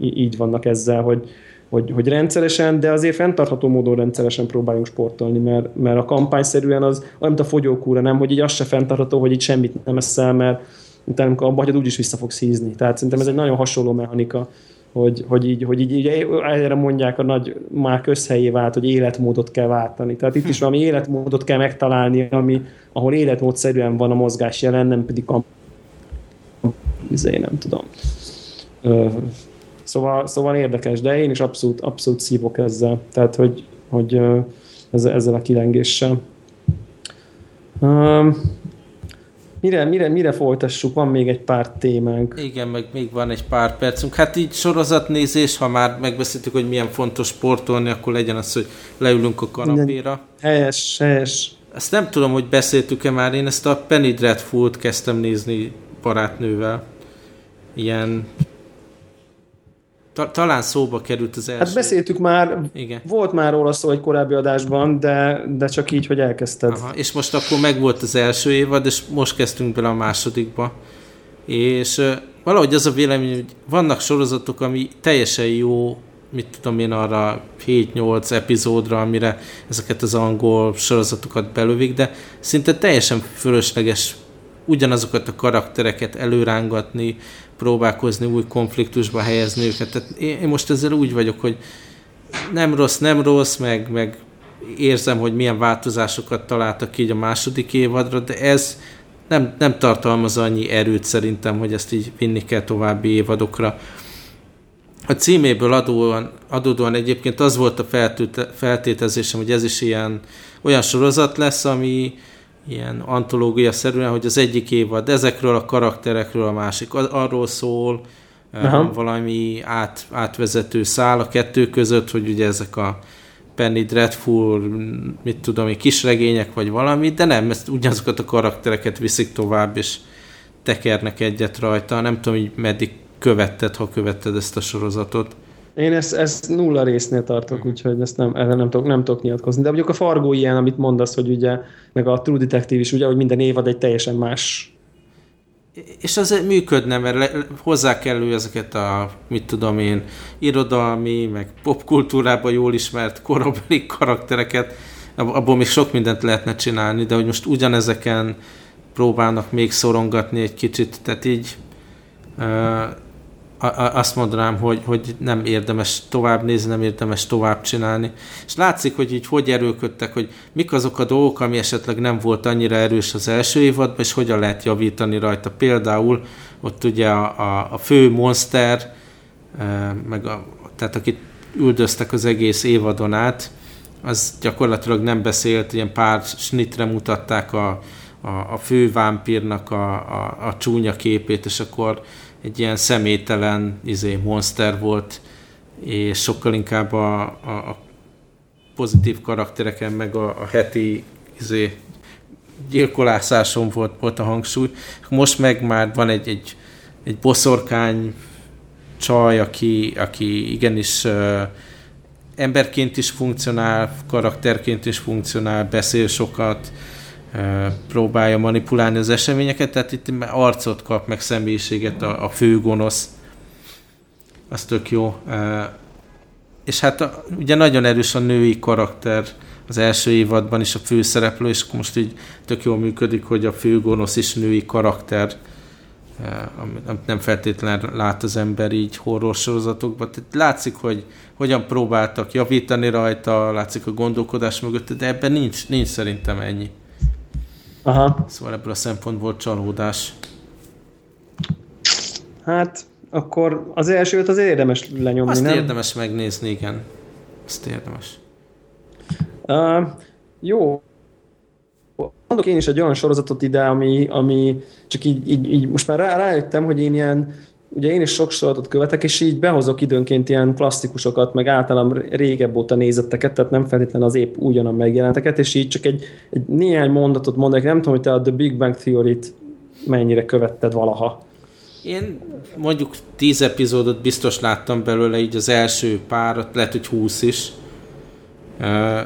így vannak ezzel, hogy, hogy, hogy rendszeresen, de azért fenntartható módon rendszeresen próbáljunk sportolni, mert, mert a kampányszerűen az mint a fogyókúra, nem, hogy így az se fenntartható, hogy így semmit nem eszel, mert utána, amikor abba hagyod, úgyis vissza fogsz hízni. Tehát szerintem ez egy nagyon hasonló mechanika hogy, hogy, így, hogy így, így erre mondják a nagy már közhelyé vált, hogy életmódot kell váltani. Tehát itt is valami életmódot kell megtalálni, ami, ahol életmódszerűen van a mozgás jelen, nem pedig a izé, nem tudom. Szóval, szóval érdekes, de én is abszolút, abszolút szívok ezzel. Tehát, hogy, hogy ezzel, ezzel a kilengéssel. Mire, mire, mire folytassuk? Van még egy pár témánk. Igen, meg még van egy pár percünk. Hát így sorozatnézés, ha már megbeszéltük, hogy milyen fontos sportolni, akkor legyen az, hogy leülünk a kanapéra. Helyes, helyes. Ezt nem tudom, hogy beszéltük-e már, én ezt a Penny Dreadful-t kezdtem nézni barátnővel. Ilyen Ta, talán szóba került az első. Hát beszéltük már, Igen. volt már róla szó egy korábbi adásban, de, de csak így, hogy elkezdted. Aha, és most akkor meg volt az első évad, és most kezdtünk bele a másodikba. És valahogy az a vélemény, hogy vannak sorozatok, ami teljesen jó mit tudom én arra 7-8 epizódra, amire ezeket az angol sorozatokat belövik, de szinte teljesen fölösleges ugyanazokat a karaktereket előrángatni, próbálkozni új konfliktusba helyezni őket. Tehát én most ezzel úgy vagyok, hogy nem rossz, nem rossz, meg, meg érzem, hogy milyen változásokat találtak így a második évadra, de ez nem, nem tartalmaz annyi erőt szerintem, hogy ezt így vinni kell további évadokra. A címéből adóan, adódóan egyébként az volt a feltételezésem, hogy ez is ilyen olyan sorozat lesz, ami ilyen antológia szerűen, hogy az egyik évad ezekről a karakterekről, a másik arról szól, Aha. valami át, átvezető szál a kettő között, hogy ugye ezek a Penny Dreadful, mit tudom, kisregények vagy valami, de nem, ezt ugyanazokat a karaktereket viszik tovább, és tekernek egyet rajta. Nem tudom, hogy meddig követted, ha követted ezt a sorozatot. Én ezt, ezt nulla résznél tartok, úgyhogy ezt nem, erre nem tudok, nem tudok nyilatkozni. De mondjuk a Fargo ilyen, amit mondasz, hogy ugye, meg a True Detective is, ugye, hogy minden évad egy teljesen más. És az működne, mert le, hozzá kell ő ezeket a, mit tudom én, irodalmi, meg popkultúrában jól ismert korabeli karaktereket, abból még sok mindent lehetne csinálni, de hogy most ugyanezeken próbálnak még szorongatni egy kicsit, tehát így azt mondanám, hogy, hogy nem érdemes tovább nézni, nem érdemes tovább csinálni. És látszik, hogy így hogy erőködtek, hogy mik azok a dolgok, ami esetleg nem volt annyira erős az első évadban, és hogyan lehet javítani rajta. Például ott ugye a, a, a fő monster, e, meg a, tehát akit üldöztek az egész évadon át, az gyakorlatilag nem beszélt, ilyen pár snitre mutatták a, a, a fő vámpírnak a, a, a csúnya képét, és akkor egy ilyen személytelen izé, monster volt, és sokkal inkább a, a, a pozitív karaktereken, meg a, a heti izé, gyilkolászáson volt, volt a hangsúly. Most meg már van egy, egy, egy boszorkány csaj, aki, aki igenis uh, emberként is funkcionál, karakterként is funkcionál, beszél sokat, próbálja manipulálni az eseményeket, tehát itt arcot kap, meg személyiséget a, a fő gonosz. Az tök jó. És hát a, ugye nagyon erős a női karakter az első évadban is a főszereplő, és most így tök jól működik, hogy a fő gonosz is női karakter, amit nem feltétlenül lát az ember így horror sorozatokban. Tehát látszik, hogy hogyan próbáltak javítani rajta, látszik a gondolkodás mögött, de ebben nincs, nincs szerintem ennyi. Aha. Szóval ebből a szempontból csalódás. Hát, akkor az elsőt az érdemes lenyomni, Azt nem? érdemes megnézni, igen. Azt érdemes. Uh, jó. Mondok én is egy olyan sorozatot ide, ami, ami csak így, így, így most már rá, rájöttem, hogy én ilyen ugye én is sok sorozatot követek, és így behozok időnként ilyen plastikusokat, meg általam régebb óta nézetteket, tehát nem feltétlenül az épp ugyanan megjelenteket, és így csak egy, egy néhány mondatot mondok, nem tudom, hogy te a The Big Bang Theory-t mennyire követted valaha. Én mondjuk tíz epizódot biztos láttam belőle, így az első párat, lehet, hogy húsz is.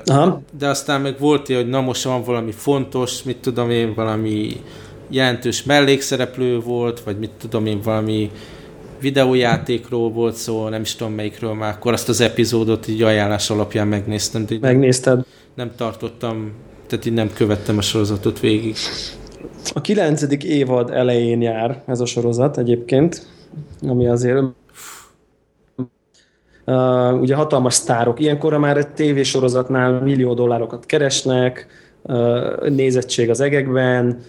Aha. De aztán meg volt hogy na most van valami fontos, mit tudom én, valami jelentős mellékszereplő volt, vagy mit tudom én, valami videójátékról volt szó, nem is tudom melyikről már, akkor azt az epizódot így ajánlás alapján megnéztem. De Megnézted? Nem tartottam, tehát így nem követtem a sorozatot végig. A kilencedik évad elején jár ez a sorozat egyébként, ami azért Uh, ugye hatalmas sztárok. Ilyenkor már egy tévésorozatnál millió dollárokat keresnek, nézettség az egekben,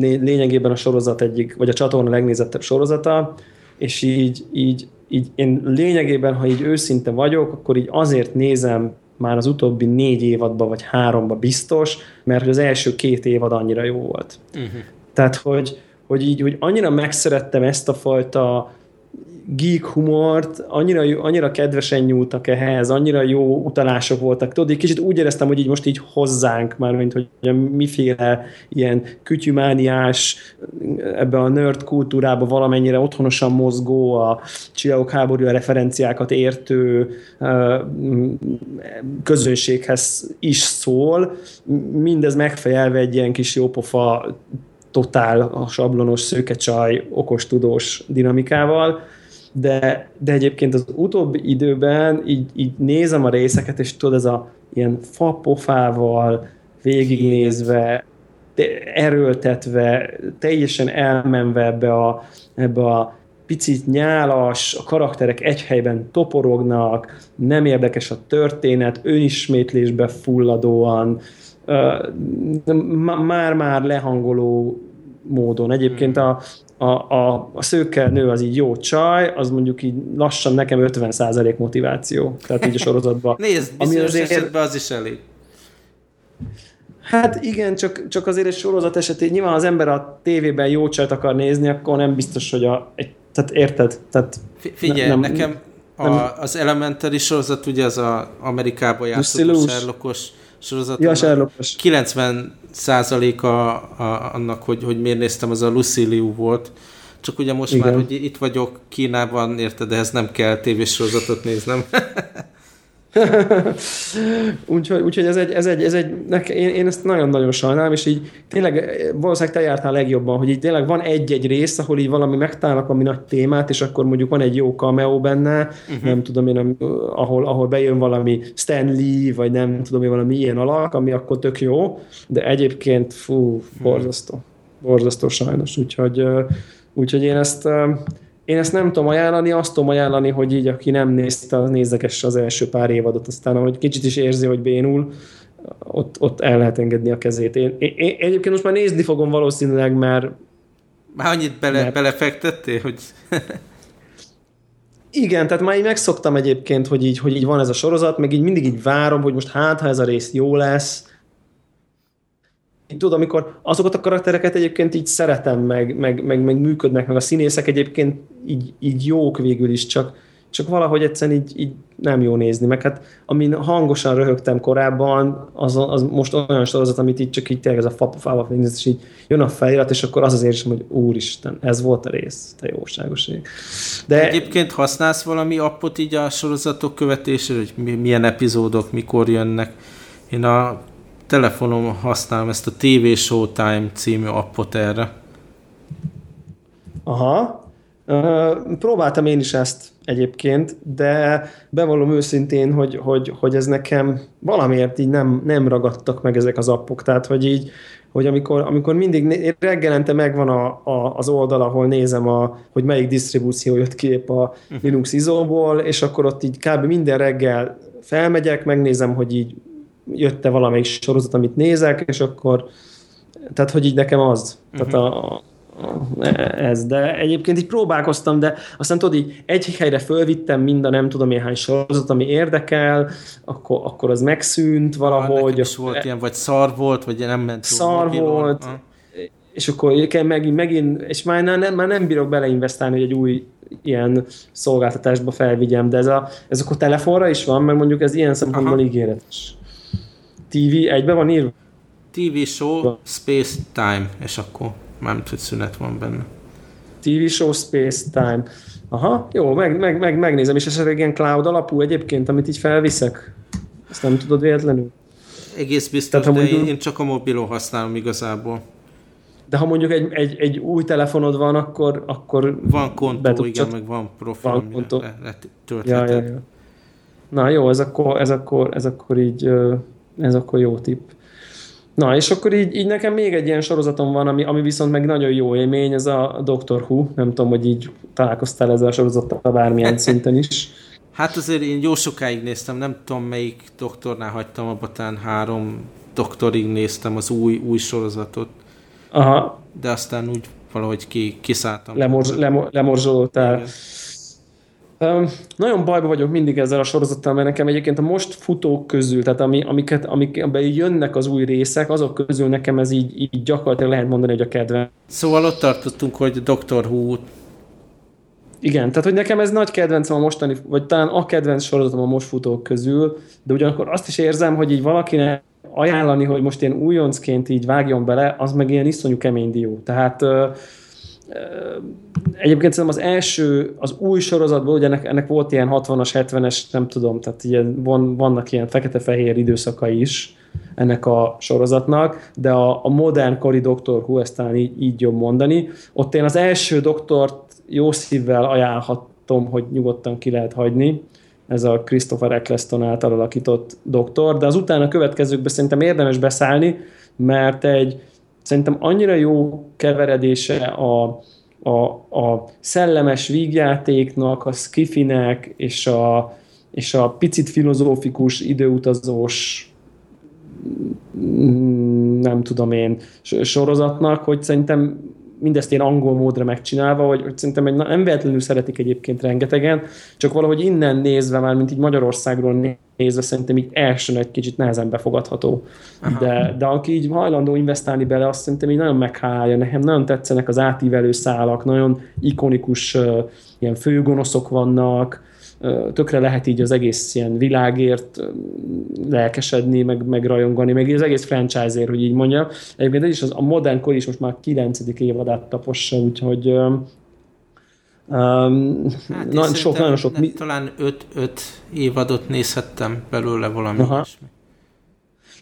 lényegében a sorozat egyik, vagy a csatorna legnézettebb sorozata, és így, így, így én lényegében, ha így őszinte vagyok, akkor így azért nézem már az utóbbi négy évadban, vagy háromba biztos, mert az első két évad annyira jó volt. Uh-huh. Tehát, hogy, hogy így, hogy annyira megszerettem ezt a fajta geek humort, annyira, annyira kedvesen nyúltak ehhez, annyira jó utalások voltak. Tudod, egy kicsit úgy éreztem, hogy így most így hozzánk már, mint hogy miféle ilyen kütyümániás, ebbe a nerd kultúrába valamennyire otthonosan mozgó, a csillagok háborúja referenciákat értő közönséghez is szól. Mindez megfejelve egy ilyen kis jópofa totál a sablonos szőkecsaj, okos tudós dinamikával de, de egyébként az utóbbi időben így, így nézem a részeket, és tudod, ez a ilyen fapofával végignézve, erőltetve, teljesen elmenve ebbe a, ebbe a picit nyálas, a karakterek egy helyben toporognak, nem érdekes a történet, önismétlésbe fulladóan, már-már lehangoló módon. Egyébként a, a, a, a szőke nő az így jó csaj, az mondjuk így lassan nekem 50% motiváció. Tehát így a sorozatban. Nézd, ami azért... esetben az is elég. Hát igen, csak, csak azért egy sorozat esetén nyilván az ember a tévében jó csajt akar nézni, akkor nem biztos, hogy a, egy, tehát érted? Tehát Figyelj, nem, nekem a, nem, az Elementary sorozat ugye az a Amerikában játszott Sherlockos sorozat. Ja, Sherlockos. 90 százaléka annak, hogy, hogy miért néztem, az a Luciliu volt. Csak ugye most Igen. már, hogy itt vagyok Kínában, érted, de ez nem kell tévésorozatot néznem. úgyhogy, úgyhogy ez egy, ez egy, ez egy neke, én, én ezt nagyon-nagyon sajnálom, és így tényleg valószínűleg te jártál legjobban, hogy így tényleg van egy-egy rész, ahol így valami megtalálnak ami nagy témát, és akkor mondjuk van egy jó cameo benne, uh-huh. nem tudom én, nem, ahol, ahol bejön valami Stanley, vagy nem tudom én, valami ilyen alak, ami akkor tök jó, de egyébként fú, borzasztó. Borzasztó sajnos, úgyhogy, úgyhogy én ezt én ezt nem tudom ajánlani, azt tudom ajánlani, hogy így aki nem nézte, az nézekes az első pár évadot, aztán ahogy kicsit is érzi, hogy bénul, ott, ott el lehet engedni a kezét. Én, én, én egyébként most már nézni fogom valószínűleg, mert... Már annyit bele, mert... belefektettél, hogy... Igen, tehát már így megszoktam egyébként, hogy így, hogy így van ez a sorozat, meg így mindig így várom, hogy most hát, ha ez a rész jó lesz, tudom, amikor azokat a karaktereket egyébként így szeretem, meg, meg, meg, meg működnek, meg a színészek egyébként így, így jók végül is, csak, csak valahogy egyszerűen így, így nem jó nézni, meg hát amin hangosan röhögtem korábban, az, az most olyan sorozat, amit így csak így tényleg ez a fába néz, és így jön a felirat, és akkor az az érzésem, hogy úristen, ez volt a rész, te jóságos ég. De egyébként használsz valami appot így a sorozatok követésére, hogy milyen epizódok, mikor jönnek? Én a telefonom használom ezt a TV Showtime című appot erre. Aha. Uh, próbáltam én is ezt egyébként, de bevallom őszintén, hogy, hogy, hogy ez nekem valamiért így nem, nem ragadtak meg ezek az appok. Tehát, hogy így, hogy amikor, amikor mindig reggelente megvan a, a, az oldal, ahol nézem, a, hogy melyik disztribúció jött ki épp a mhm. Linux izóból, és akkor ott így kb. minden reggel felmegyek, megnézem, hogy így jött-e valamelyik sorozat, amit nézek, és akkor, tehát hogy így nekem az. Uh-huh. Tehát a, a, ez, de egyébként így próbálkoztam, de aztán tudod, így egy helyre fölvittem mind a nem tudom én hány sorozat, ami érdekel, akkor, akkor az megszűnt valahogy. is volt ilyen, vagy szar volt, vagy nem ment Szar volt, ha. és akkor kell megint, megint, és már nem, már nem bírok beleinvestálni, hogy egy új ilyen szolgáltatásba felvigyem, de ez, a, ez akkor telefonra is van, mert mondjuk ez ilyen szempontból ígéretes. TV egybe van írva? TV show, space, time, és akkor már hogy szünet van benne. TV show, space, time. Aha, jó, meg, meg, meg, megnézem, és esetleg ilyen cloud alapú egyébként, amit így felviszek. Ezt nem tudod véletlenül? Egész biztos, Tehát, de mondjuk, én csak a mobilon használom igazából. De ha mondjuk egy, egy, egy új telefonod van, akkor... akkor van kontó, igen, meg van profil, van kontó. Le, le, ja, ja, ja. Na jó, ez akkor, ez akkor, ez akkor így ez akkor jó tipp. Na, és akkor így, így nekem még egy ilyen sorozatom van, ami, ami viszont meg nagyon jó élmény, ez a Doctor Who. Nem tudom, hogy így találkoztál ezzel a sorozattal bármilyen szinten is. Hát azért én jó sokáig néztem, nem tudom melyik doktornál hagytam, a batán három doktorig néztem az új, új sorozatot. Aha. De aztán úgy valahogy ki, kiszálltam. Lemorz, lemor, lemorzsolódtál. Igen. Nagyon bajba vagyok mindig ezzel a sorozattal, mert nekem egyébként a most futók közül, tehát ami, amiket, amikben jönnek az új részek, azok közül nekem ez így, így gyakorlatilag lehet mondani, hogy a kedve. Szóval ott tartottunk, hogy Dr. Who igen, tehát hogy nekem ez nagy kedvencem a mostani, vagy talán a kedvenc sorozatom a most futók közül, de ugyanakkor azt is érzem, hogy így valakinek ajánlani, hogy most én újoncként így vágjon bele, az meg ilyen iszonyú kemény dió. Tehát Egyébként szerintem az első, az új sorozatból, ugye ennek, ennek volt ilyen 60-as, 70-es, nem tudom, tehát ilyen, van, vannak ilyen fekete-fehér időszakai is ennek a sorozatnak, de a, a modern kori Doktor Who, ezt talán így, így jobb mondani. Ott én az első doktort jó szívvel ajánlhat, javaslatom, hogy nyugodtan ki lehet hagyni, ez a Christopher Eccleston által alakított doktor, de az utána következőkben szerintem érdemes beszállni, mert egy szerintem annyira jó keveredése a, a, a szellemes vígjátéknak, a skifinek és a, és a picit filozófikus, időutazós mm, nem tudom én, sorozatnak, hogy szerintem mindezt én angol módra megcsinálva, hogy, hogy szerintem egy, nem véletlenül szeretik egyébként rengetegen, csak valahogy innen nézve már, mint így Magyarországról nézve, szerintem így elsőn egy kicsit nehezen befogadható. De, de aki így hajlandó investálni bele, azt szerintem így nagyon meghálja. Nekem nagyon tetszenek az átívelő szálak, nagyon ikonikus uh, ilyen főgonoszok vannak, tökre lehet így az egész ilyen világért lelkesedni, meg, meg rajongani, meg az egész franchise-ért, hogy így mondja. Egyébként ez is az, a modern kor is most már 9. évadát tapossa, úgyhogy Um, hát na, sok, nagyon sok. Ne, talán 5 évadot nézhettem belőle valami Aha.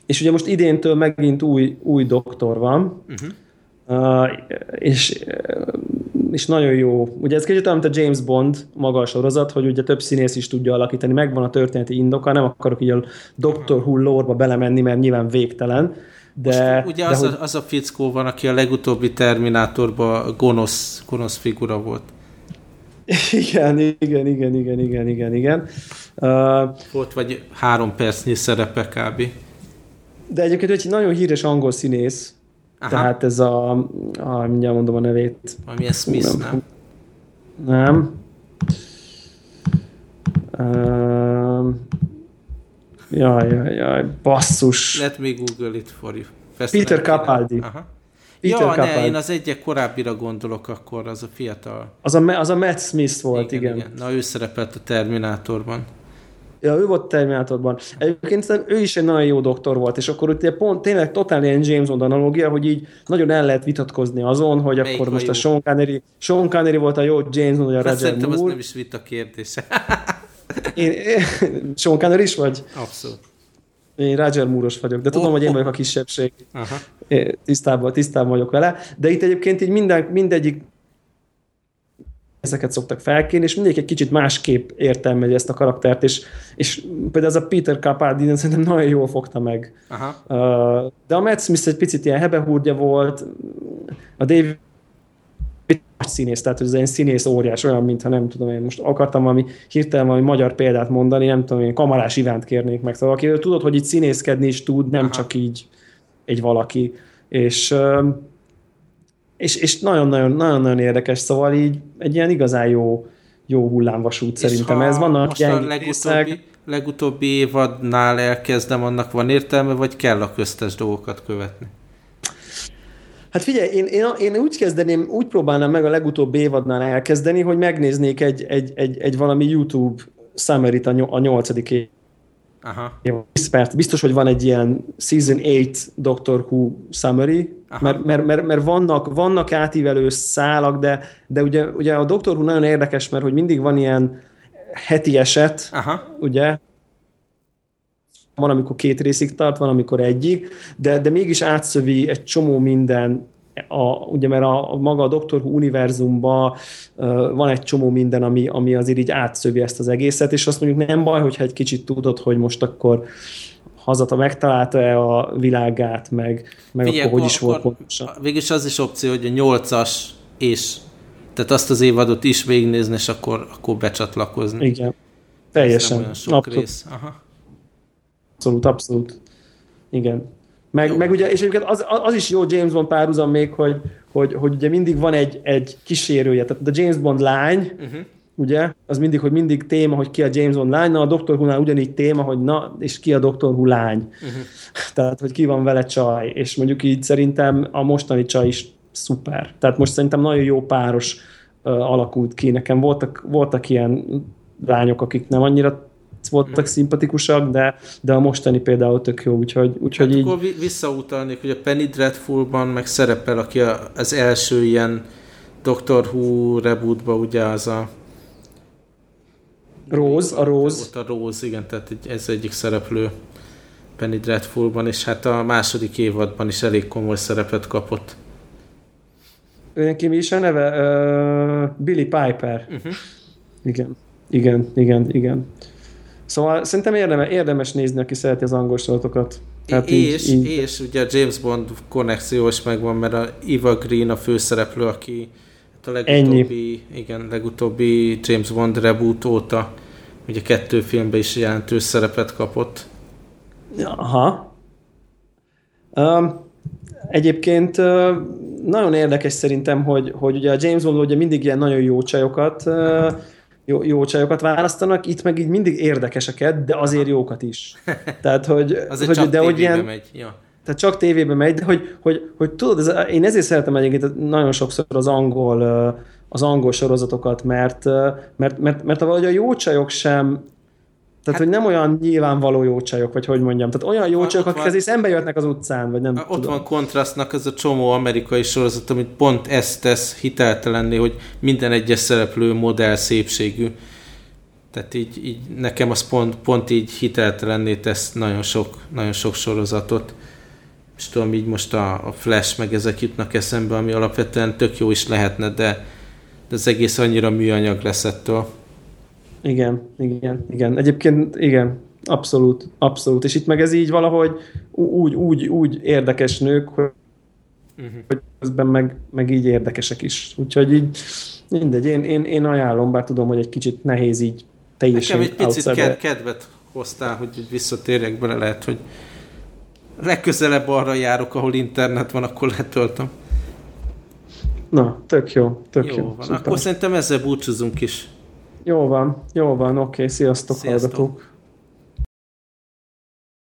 És ugye most idéntől megint új, új doktor van, uh-huh. uh, és és nagyon jó. Ugye ez kicsit olyan, mint a James Bond maga a sorozat, hogy ugye több színész is tudja alakítani, megvan a történeti indoka, nem akarok így a Doctor Who lore belemenni, mert nyilván végtelen, de... Most ugye de az, hogy... a, az a fickó van, aki a legutóbbi Terminátorban gonosz, gonosz figura volt. Igen, igen, igen, igen, igen, igen, igen. Uh, volt vagy három percnyi szerepe kb. De egyébként egy nagyon híres angol színész, Aha. Tehát ez a, a mindjárt mondom a nevét. Valamilyen Smith, nem? Nem. Uh, jaj, jaj, jaj, basszus. Let me google it for you. Fest Peter Capaldi. Aha. Peter ja, Capaldi. ne, én az egyek korábbira gondolok akkor, az a fiatal. Az a, az a Matt Smith volt, igen, igen. igen. Na, ő szerepelt a Terminátorban. Ja, ő volt Terminátorban. Egyébként ő is egy nagyon jó doktor volt, és akkor ugye pont tényleg totál ilyen James Bond analógia, hogy így nagyon el lehet vitatkozni azon, hogy Melyik akkor most jó? a Sean Connery, Sean Connery volt a jó James Bond, vagy a Roger Moore. az nem is vita kérdése. én, én, Sean Connery is vagy? Abszolút. Én Roger moore vagyok, de tudom, oh, hogy én vagyok a kisebbség. Aha. Tisztában, tisztában vagyok vele. De itt egyébként így minden, mindegyik ezeket szoktak felkérni, és mindig egy kicsit másképp értelmezi ezt a karaktert, és, és például ez a Peter Capaldi szerintem nagyon jól fogta meg. Aha. de a Matt Smith egy picit ilyen hebehúrgya volt, a David színész, tehát ez egy színész óriás, olyan, mintha nem tudom, én most akartam valami hirtelen valami magyar példát mondani, nem tudom, én Kamarás Ivánt kérnék meg, szóval akiről tudod, hogy itt színészkedni is tud, nem Aha. csak így egy valaki. És és, és nagyon-nagyon, nagyon-nagyon érdekes, szóval így egy ilyen igazán jó, jó hullámvasút és szerintem ez. Vannak most a legutóbbi, legutóbbi évadnál elkezdem, annak van értelme, vagy kell a köztes dolgokat követni? Hát figyelj, én, én, én úgy kezdeném, úgy próbálnám meg a legutóbbi évadnál elkezdeni, hogy megnéznék egy, egy, egy, egy valami YouTube summary a, a nyolcadik év Aha. Mert biztos, hogy van egy ilyen Season 8 Doctor Who summary, mert, mert, mert, mert vannak, vannak átívelő szálak, de, de ugye, ugye a Doctor Who nagyon érdekes, mert hogy mindig van ilyen heti eset, Aha. ugye, van, amikor két részig tart, van, amikor egyig, de, de mégis átszövi egy csomó minden. A, ugye mert a, a maga a Doctor Who univerzumban uh, van egy csomó minden, ami, ami azért így átszövi ezt az egészet, és azt mondjuk nem baj, hogyha egy kicsit tudod, hogy most akkor hazata megtalálta-e a világát, meg, meg Figyelj, akkor, hogy is volt pontosan. Végülis az is opció, hogy a nyolcas és tehát azt az évadot is végignézni, és akkor, akkor becsatlakozni. Igen. Teljesen. sok abszolút. rész. Aha. Abszolút, abszolút. Igen. Meg, meg ugye, és egyébként az, az is jó James Bond párhuzam még, hogy, hogy, hogy ugye mindig van egy, egy kísérője, tehát a James Bond lány, uh-huh. Ugye, az mindig, hogy mindig téma, hogy ki a James Bond lány, na a Dr. Who-nál ugyanígy téma, hogy na, és ki a Dr. Who lány. Uh-huh. Tehát, hogy ki van vele csaj, és mondjuk így szerintem a mostani csaj is szuper. Tehát most szerintem nagyon jó páros uh, alakult ki. Nekem voltak, voltak ilyen lányok, akik nem annyira voltak szimpatikusak, de, de a mostani például tök jó, úgyhogy, úgyhogy hát így... Akkor visszautalnék, hogy a Penny Dreadfulban meg szerepel, aki a, az első ilyen Doctor Who rebootba, ugye az a Rose, a Rose. Ott a Rose, igen, tehát ez egyik szereplő Penny Dreadfulban, és hát a második évadban is elég komoly szerepet kapott. Ő neki mi is a neve? Uh, Billy Piper. Uh-huh. Igen, igen, igen, igen. Szóval szerintem érdemes, érdemes nézni, aki szereti az angol sorozatokat. Hát és, így, így. és ugye a James Bond konnekció is megvan, mert a Eva Green a főszereplő, aki hát a legutóbbi, Ennyi. igen, legutóbbi James Bond reboot óta ugye kettő filmben is jelentős szerepet kapott. Aha. Um, egyébként uh, nagyon érdekes szerintem, hogy, hogy ugye a James Bond ugye mindig ilyen nagyon jó csajokat uh, jó, jó csajokat választanak, itt meg így mindig érdekeseket, de azért jókat is. Tehát, hogy, azért hogy, csak de hogy ilyen, megy. Ja. Tehát csak tévébe megy, de hogy, hogy, hogy tudod, ez, én ezért szeretem egyébként nagyon sokszor az angol, az angol sorozatokat, mert, mert, mert, mert valahogy a jó csajok sem tehát, hát, hogy nem olyan nyilvánvaló jó csajok, vagy hogy mondjam. Tehát olyan jó csajok, akik ezért szembe jöhetnek az utcán, vagy nem Ott tudom. van kontrasztnak ez a csomó amerikai sorozat, amit pont ezt tesz hiteltelenné, hogy minden egyes szereplő modell szépségű. Tehát így, így nekem az pont, pont így hiteltelenné tesz nagyon sok, nagyon sok sorozatot. És tudom, így most a, a Flash meg ezek jutnak eszembe, ami alapvetően tök jó is lehetne, de, de az egész annyira műanyag lesz ettől. Igen, igen, igen. Egyébként igen, abszolút, abszolút. És itt meg ez így valahogy úgy, úgy, úgy érdekes nők, hogy, uh-huh. közben meg, meg így érdekesek is. Úgyhogy így mindegy, én, én, én ajánlom, bár tudom, hogy egy kicsit nehéz így teljesen Nekem egy picit ked- kedvet hoztál, hogy visszatérjek bele, lehet, hogy legközelebb arra járok, ahol internet van, akkor letöltöm. Na, tök jó, tök jó. jó van. Akkor szerintem ezzel búcsúzunk is. Jó van, jó van, oké, sziasztok, sziasztok. hallgatók.